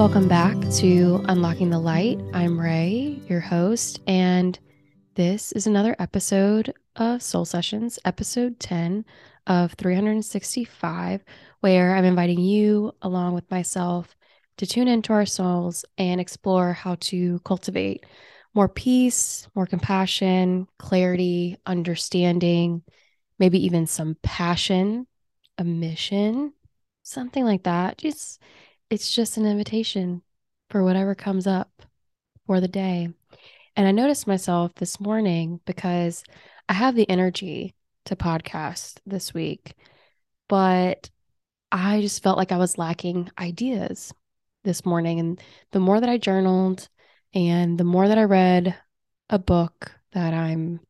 Welcome back to Unlocking the Light. I'm Ray, your host, and this is another episode of Soul Sessions, episode 10 of 365, where I'm inviting you, along with myself, to tune into our souls and explore how to cultivate more peace, more compassion, clarity, understanding, maybe even some passion, a mission, something like that. Just it's just an invitation for whatever comes up for the day. And I noticed myself this morning because I have the energy to podcast this week, but I just felt like I was lacking ideas this morning. And the more that I journaled and the more that I read a book that I'm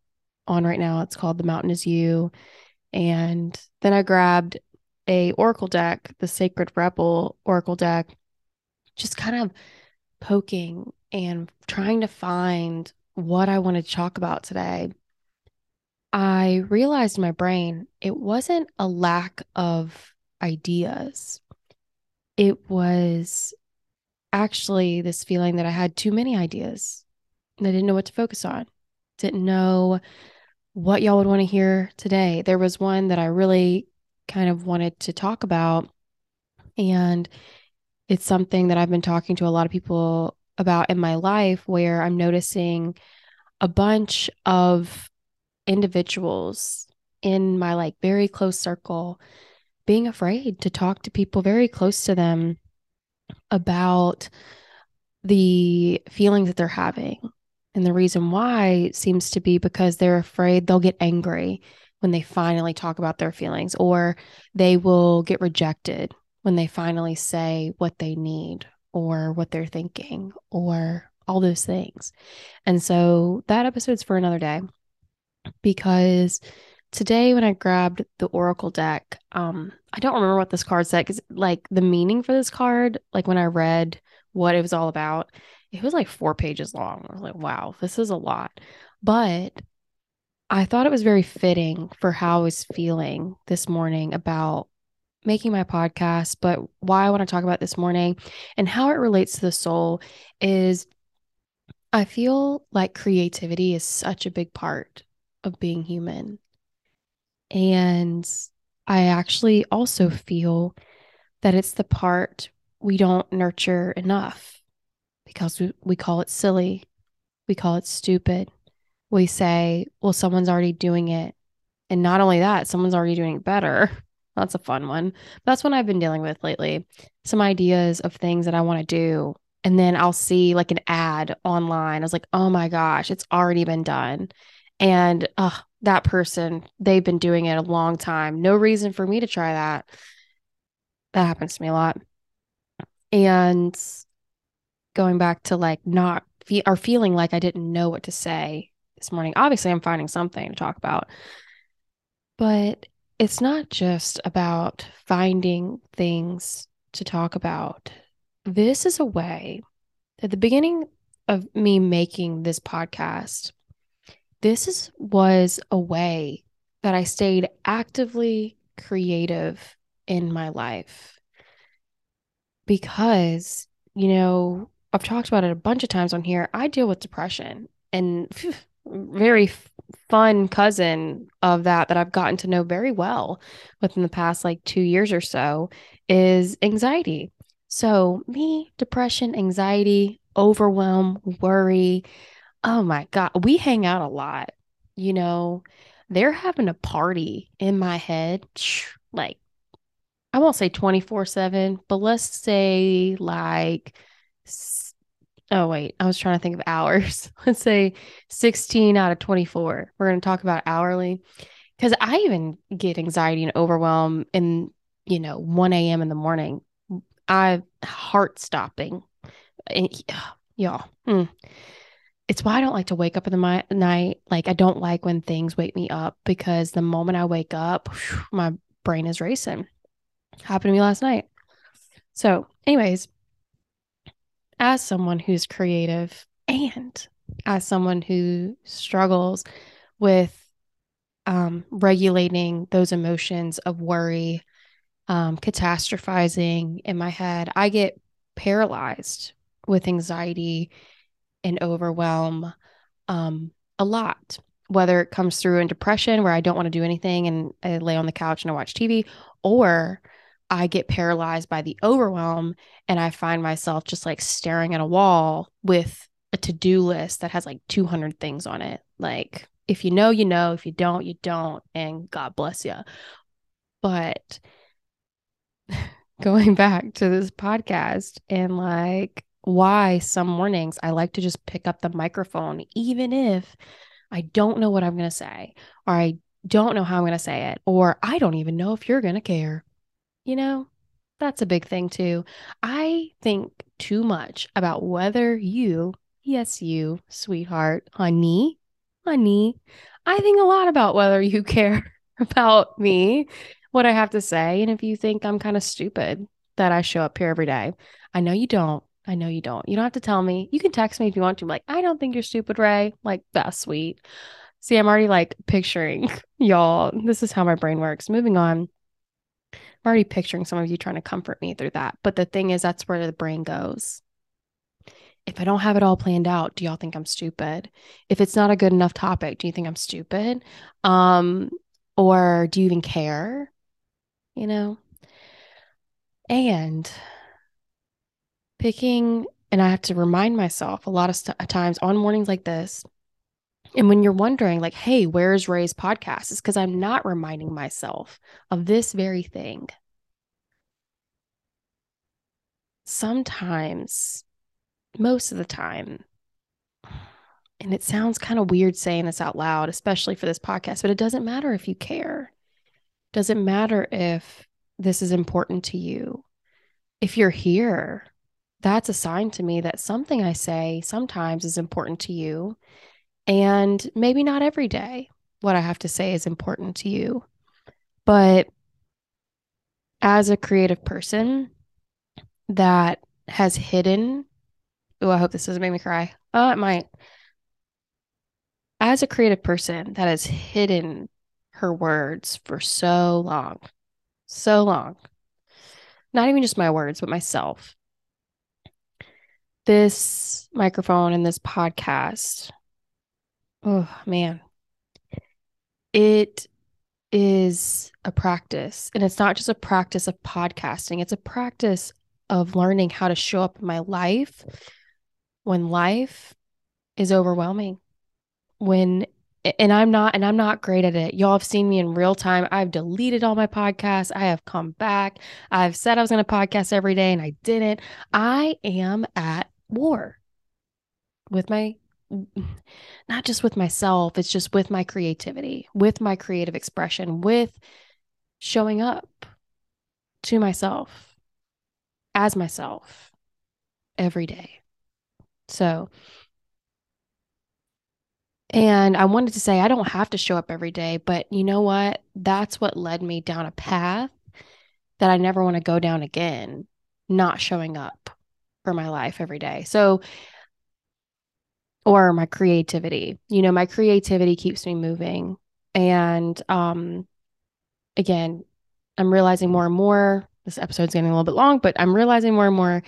on right now, it's called The Mountain Is You. And then I grabbed a oracle deck, the Sacred Rebel oracle deck, just kind of poking and trying to find what I wanted to talk about today. I realized in my brain it wasn't a lack of ideas. It was actually this feeling that I had too many ideas and I didn't know what to focus on. Didn't know what y'all would want to hear today. There was one that I really kind of wanted to talk about. And it's something that I've been talking to a lot of people about in my life where I'm noticing a bunch of individuals in my like very close circle being afraid to talk to people very close to them about the feelings that they're having. And the reason why seems to be because they're afraid they'll get angry when they finally talk about their feelings, or they will get rejected when they finally say what they need or what they're thinking or all those things. And so that episode's for another day because today when I grabbed the Oracle deck, um, I don't remember what this card said because like the meaning for this card, like when I read what it was all about, it was like four pages long. I was like, wow, this is a lot. But I thought it was very fitting for how I was feeling this morning about making my podcast. But why I want to talk about this morning and how it relates to the soul is I feel like creativity is such a big part of being human. And I actually also feel that it's the part we don't nurture enough because we, we call it silly, we call it stupid, we say, well, someone's already doing it. And not only that, someone's already doing it better. That's a fun one. That's what I've been dealing with lately. Some ideas of things that I want to do. And then I'll see like an ad online. I was like, oh my gosh, it's already been done. And uh, that person, they've been doing it a long time. No reason for me to try that. That happens to me a lot. And going back to like not fe- or feeling like I didn't know what to say this morning. Obviously, I'm finding something to talk about, but it's not just about finding things to talk about. This is a way at the beginning of me making this podcast, this is was a way that I stayed actively creative in my life. Because, you know, I've talked about it a bunch of times on here. I deal with depression and phew, very fun cousin of that that I've gotten to know very well within the past like 2 years or so is anxiety. So, me, depression, anxiety, overwhelm, worry. Oh my god, we hang out a lot. You know, they're having a party in my head like I won't say 24/7, but let's say like Oh, wait. I was trying to think of hours. Let's say 16 out of 24. We're going to talk about hourly because I even get anxiety and overwhelm in, you know, 1 a.m. in the morning. I heart stopping. Y'all. Mm. It's why I don't like to wake up in the night. Like, I don't like when things wake me up because the moment I wake up, whew, my brain is racing. Happened to me last night. So, anyways, as someone who's creative and as someone who struggles with um, regulating those emotions of worry, um, catastrophizing in my head, I get paralyzed with anxiety and overwhelm um, a lot, whether it comes through in depression where I don't want to do anything and I lay on the couch and I watch TV, or I get paralyzed by the overwhelm and I find myself just like staring at a wall with a to do list that has like 200 things on it. Like, if you know, you know. If you don't, you don't. And God bless you. But going back to this podcast and like why some mornings I like to just pick up the microphone, even if I don't know what I'm going to say, or I don't know how I'm going to say it, or I don't even know if you're going to care. You know, that's a big thing too. I think too much about whether you, yes, you, sweetheart, honey, honey, I think a lot about whether you care about me, what I have to say, and if you think I'm kind of stupid that I show up here every day. I know you don't. I know you don't. You don't have to tell me. You can text me if you want to. like, I don't think you're stupid, Ray. Like, that's sweet. See, I'm already like picturing y'all. This is how my brain works. Moving on. I'm already picturing some of you trying to comfort me through that. But the thing is, that's where the brain goes. If I don't have it all planned out, do y'all think I'm stupid? If it's not a good enough topic, do you think I'm stupid? Um, or do you even care? You know? And picking, and I have to remind myself a lot of st- times on mornings like this. And when you're wondering, like, hey, where's Ray's podcast? It's because I'm not reminding myself of this very thing. Sometimes, most of the time, and it sounds kind of weird saying this out loud, especially for this podcast, but it doesn't matter if you care. Doesn't matter if this is important to you. If you're here, that's a sign to me that something I say sometimes is important to you. And maybe not every day what I have to say is important to you. But as a creative person that has hidden, oh, I hope this doesn't make me cry. Oh, it might. As a creative person that has hidden her words for so long, so long, not even just my words, but myself this microphone and this podcast, oh man, it is a practice. And it's not just a practice of podcasting, it's a practice of learning how to show up in my life when life is overwhelming. When and I'm not and I'm not great at it. Y'all have seen me in real time. I've deleted all my podcasts. I have come back. I've said I was going to podcast every day and I didn't. I am at war with my not just with myself, it's just with my creativity, with my creative expression, with showing up to myself as myself every day. So, and I wanted to say, I don't have to show up every day, but you know what? That's what led me down a path that I never want to go down again, not showing up for my life every day. So, or my creativity, you know, my creativity keeps me moving. And um, again, I'm realizing more and more. This episode's getting a little bit long, but I'm realizing more and more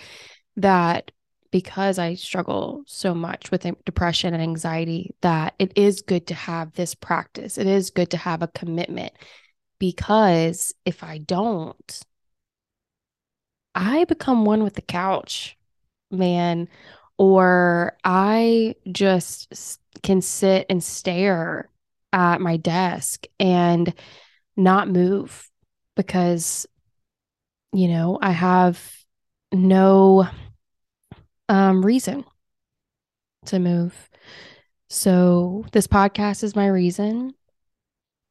that because I struggle so much with depression and anxiety, that it is good to have this practice. It is good to have a commitment because if I don't, I become one with the couch man, or I just can sit and stare at my desk and not move because, you know, I have no um, reason to move. So, this podcast is my reason.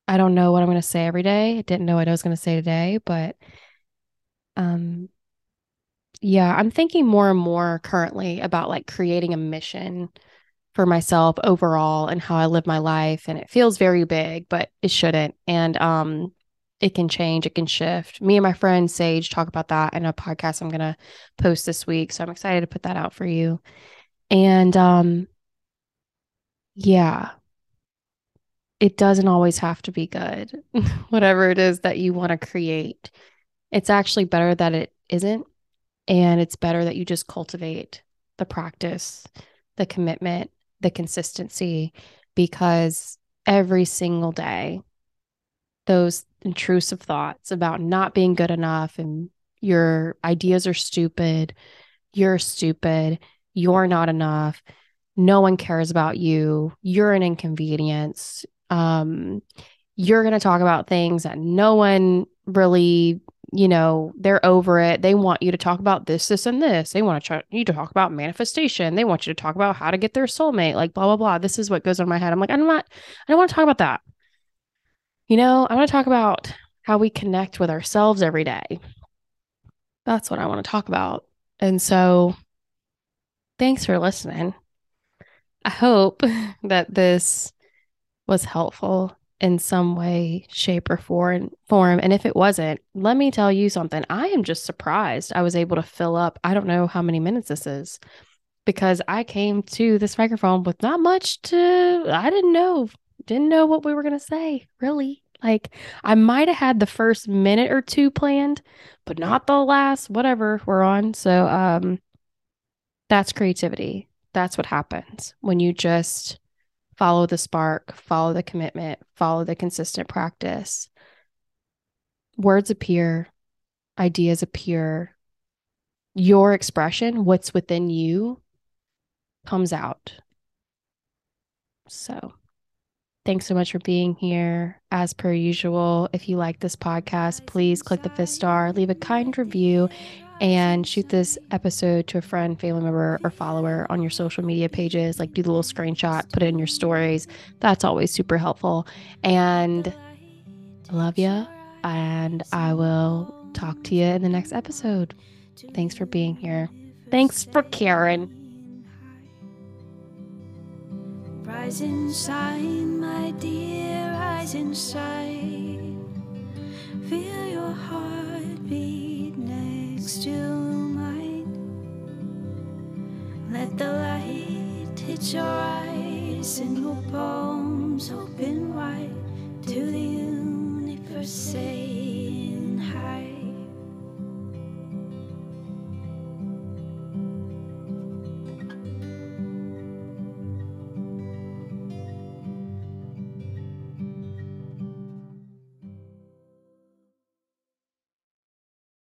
I don't know what I'm going to say every day. I didn't know what I was going to say today, but um yeah, I'm thinking more and more currently about like creating a mission for myself overall and how I live my life and it feels very big, but it shouldn't. And um it can change, it can shift. Me and my friend Sage talk about that in a podcast I'm going to post this week, so I'm excited to put that out for you. And um yeah, it doesn't always have to be good. Whatever it is that you want to create. It's actually better that it isn't And it's better that you just cultivate the practice, the commitment, the consistency, because every single day, those intrusive thoughts about not being good enough and your ideas are stupid, you're stupid, you're not enough, no one cares about you, you're an inconvenience. Um, you're going to talk about things that no one really, you know, they're over it. They want you to talk about this, this, and this. They want to try, you to talk about manifestation. They want you to talk about how to get their soulmate, like blah, blah, blah. This is what goes on my head. I'm like, I'm not, I don't want to talk about that. You know, I want to talk about how we connect with ourselves every day. That's what I want to talk about. And so thanks for listening. I hope that this was helpful in some way, shape, or form. And if it wasn't, let me tell you something. I am just surprised I was able to fill up. I don't know how many minutes this is, because I came to this microphone with not much to. I didn't know, didn't know what we were gonna say. Really, like I might have had the first minute or two planned, but not the last. Whatever we're on. So, um, that's creativity. That's what happens when you just follow the spark, follow the commitment, follow the consistent practice. Words appear, ideas appear. Your expression, what's within you, comes out. So, thanks so much for being here. As per usual, if you like this podcast, please click the fifth star, leave a kind review, and shoot this episode to a friend, family member, or follower on your social media pages. Like do the little screenshot, put it in your stories. That's always super helpful. And I love you. And I will talk to you in the next episode. Thanks for being here. Thanks for caring. Rise inside, my dear, rise inside. Feel your heart to mine. Let the light hit your eyes and your palms open wide to the universe saying hi.